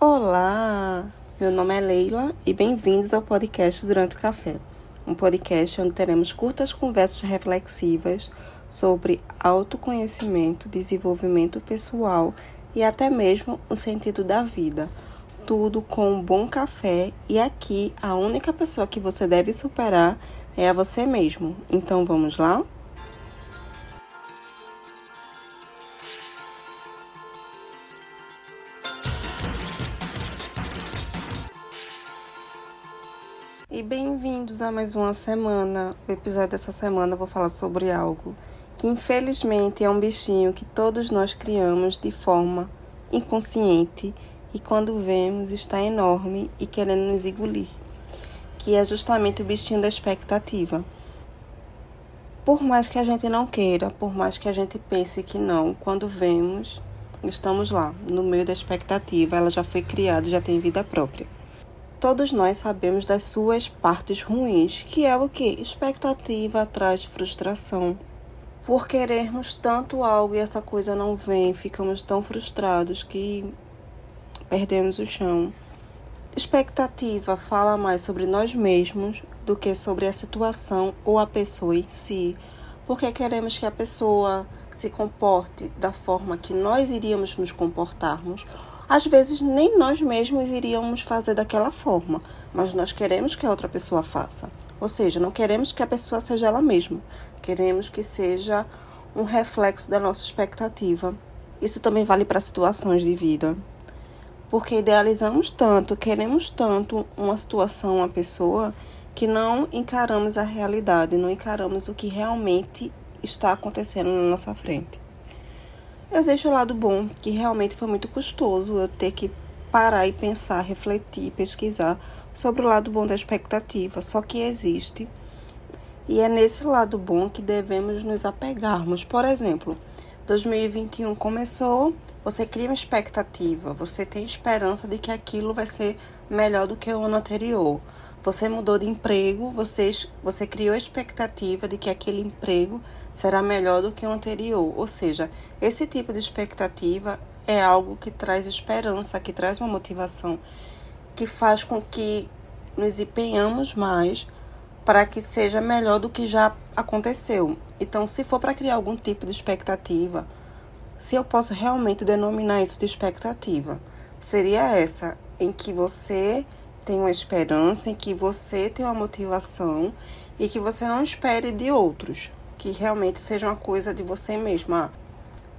Olá, meu nome é Leila e bem-vindos ao podcast Durante o Café, um podcast onde teremos curtas conversas reflexivas sobre autoconhecimento, desenvolvimento pessoal e até mesmo o sentido da vida. Tudo com um bom café e aqui a única pessoa que você deve superar é a você mesmo. Então vamos lá? E bem-vindos a mais uma semana. O episódio dessa semana eu vou falar sobre algo que infelizmente é um bichinho que todos nós criamos de forma inconsciente e quando vemos está enorme e querendo nos engolir, que é justamente o bichinho da expectativa. Por mais que a gente não queira, por mais que a gente pense que não, quando vemos, estamos lá, no meio da expectativa, ela já foi criada, já tem vida própria. Todos nós sabemos das suas partes ruins, que é o que? Expectativa traz frustração. Por querermos tanto algo e essa coisa não vem, ficamos tão frustrados que perdemos o chão. Expectativa fala mais sobre nós mesmos do que sobre a situação ou a pessoa em si, porque queremos que a pessoa se comporte da forma que nós iríamos nos comportarmos às vezes nem nós mesmos iríamos fazer daquela forma, mas nós queremos que a outra pessoa faça. Ou seja, não queremos que a pessoa seja ela mesma, queremos que seja um reflexo da nossa expectativa. Isso também vale para situações de vida. Porque idealizamos tanto, queremos tanto uma situação, uma pessoa, que não encaramos a realidade, não encaramos o que realmente está acontecendo na nossa frente. Existe o lado bom, que realmente foi muito custoso eu ter que parar e pensar, refletir, pesquisar sobre o lado bom da expectativa, só que existe. E é nesse lado bom que devemos nos apegarmos. Por exemplo, 2021 começou, você cria uma expectativa, você tem esperança de que aquilo vai ser melhor do que o ano anterior. Você mudou de emprego, você, você criou a expectativa de que aquele emprego será melhor do que o anterior. Ou seja, esse tipo de expectativa é algo que traz esperança, que traz uma motivação, que faz com que nos empenhamos mais para que seja melhor do que já aconteceu. Então, se for para criar algum tipo de expectativa, se eu posso realmente denominar isso de expectativa, seria essa em que você tem uma esperança, em que você tem uma motivação e que você não espere de outros, que realmente seja uma coisa de você mesma. Ah,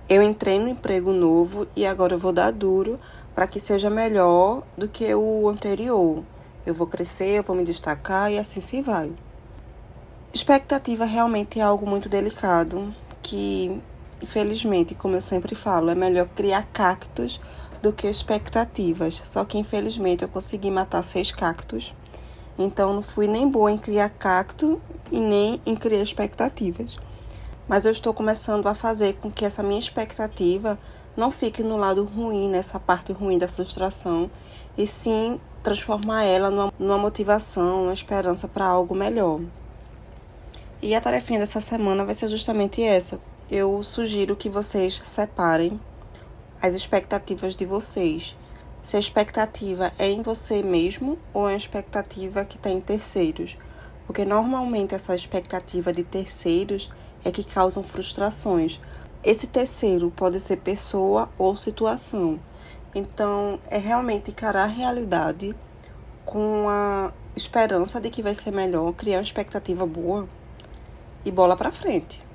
eu entrei no emprego novo e agora eu vou dar duro para que seja melhor do que o anterior. Eu vou crescer, eu vou me destacar e assim se vai. Expectativa realmente é algo muito delicado que, infelizmente, como eu sempre falo, é melhor criar cactos do que expectativas. Só que infelizmente eu consegui matar seis cactos. Então não fui nem boa em criar cacto e nem em criar expectativas. Mas eu estou começando a fazer com que essa minha expectativa não fique no lado ruim, nessa parte ruim da frustração, e sim transformar ela numa, numa motivação, uma esperança para algo melhor. E a tarefinha dessa semana vai ser justamente essa. Eu sugiro que vocês separem as expectativas de vocês. Se a expectativa é em você mesmo ou é uma expectativa que está em terceiros. Porque normalmente essa expectativa de terceiros é que causam frustrações. Esse terceiro pode ser pessoa ou situação. Então, é realmente encarar a realidade com a esperança de que vai ser melhor, criar uma expectativa boa e bola para frente.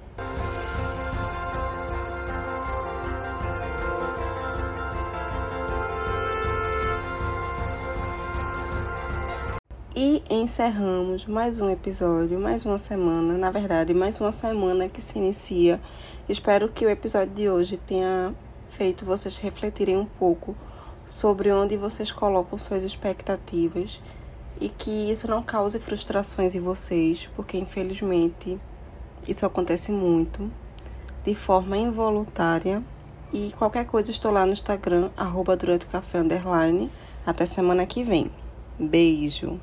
E encerramos mais um episódio, mais uma semana, na verdade, mais uma semana que se inicia. Espero que o episódio de hoje tenha feito vocês refletirem um pouco sobre onde vocês colocam suas expectativas e que isso não cause frustrações em vocês, porque infelizmente isso acontece muito de forma involuntária. E qualquer coisa estou lá no Instagram, arroba durante o café underline. Até semana que vem. Beijo!